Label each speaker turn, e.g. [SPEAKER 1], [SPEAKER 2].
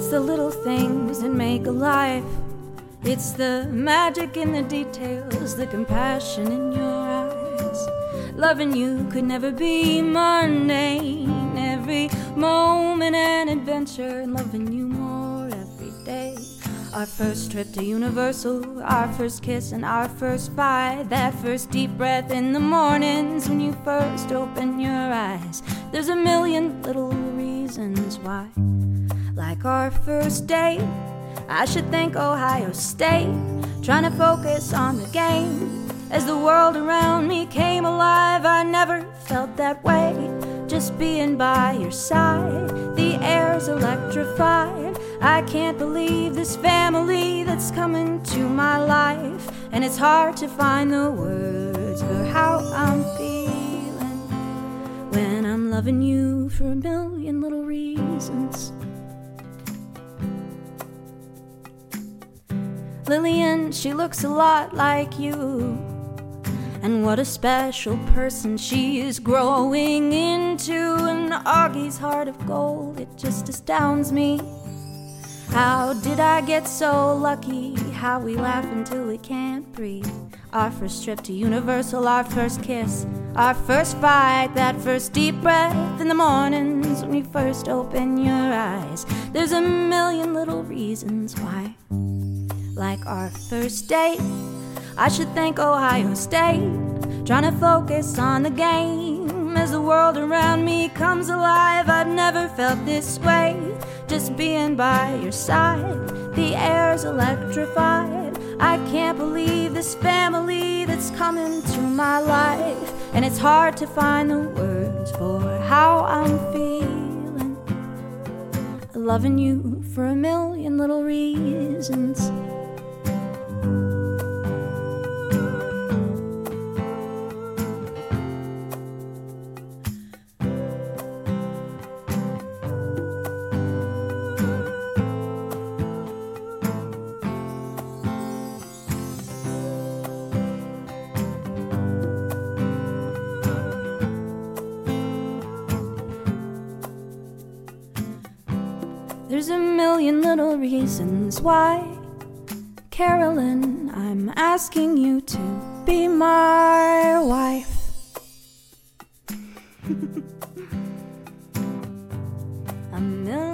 [SPEAKER 1] It's the little things that make a life. It's the magic in the details, the compassion in your eyes. Loving you could never be mundane. Every moment an adventure, and loving you more every day. Our first trip to Universal, our first kiss and our first bite. That first deep breath in the mornings when you first open your eyes. There's a million little reasons why. Like our first date, I should thank Ohio State. Trying to focus on the game. As the world around me came alive, I never felt that way. Just being by your side, the air's electrified. I can't believe this family that's coming to my life. And it's hard to find the words for how I'm feeling when I'm loving you for a million little reasons. Lillian, she looks a lot like you. And what a special person she is growing into. And Augie's heart of gold, it just astounds me. How did I get so lucky? How we laugh until we can't breathe. Our first trip to Universal, our first kiss, our first fight, that first deep breath in the mornings when we first open your eyes. There's a million little reasons why like our first date. I should thank Ohio State, trying to focus on the game as the world around me comes alive. I've never felt this way, just being by your side. The air's electrified. I can't believe this family that's coming to my life, and it's hard to find the words for how I'm feeling. Loving you for a million little reasons. There's a million little reasons why. Carolyn, I'm asking you to be my wife. a million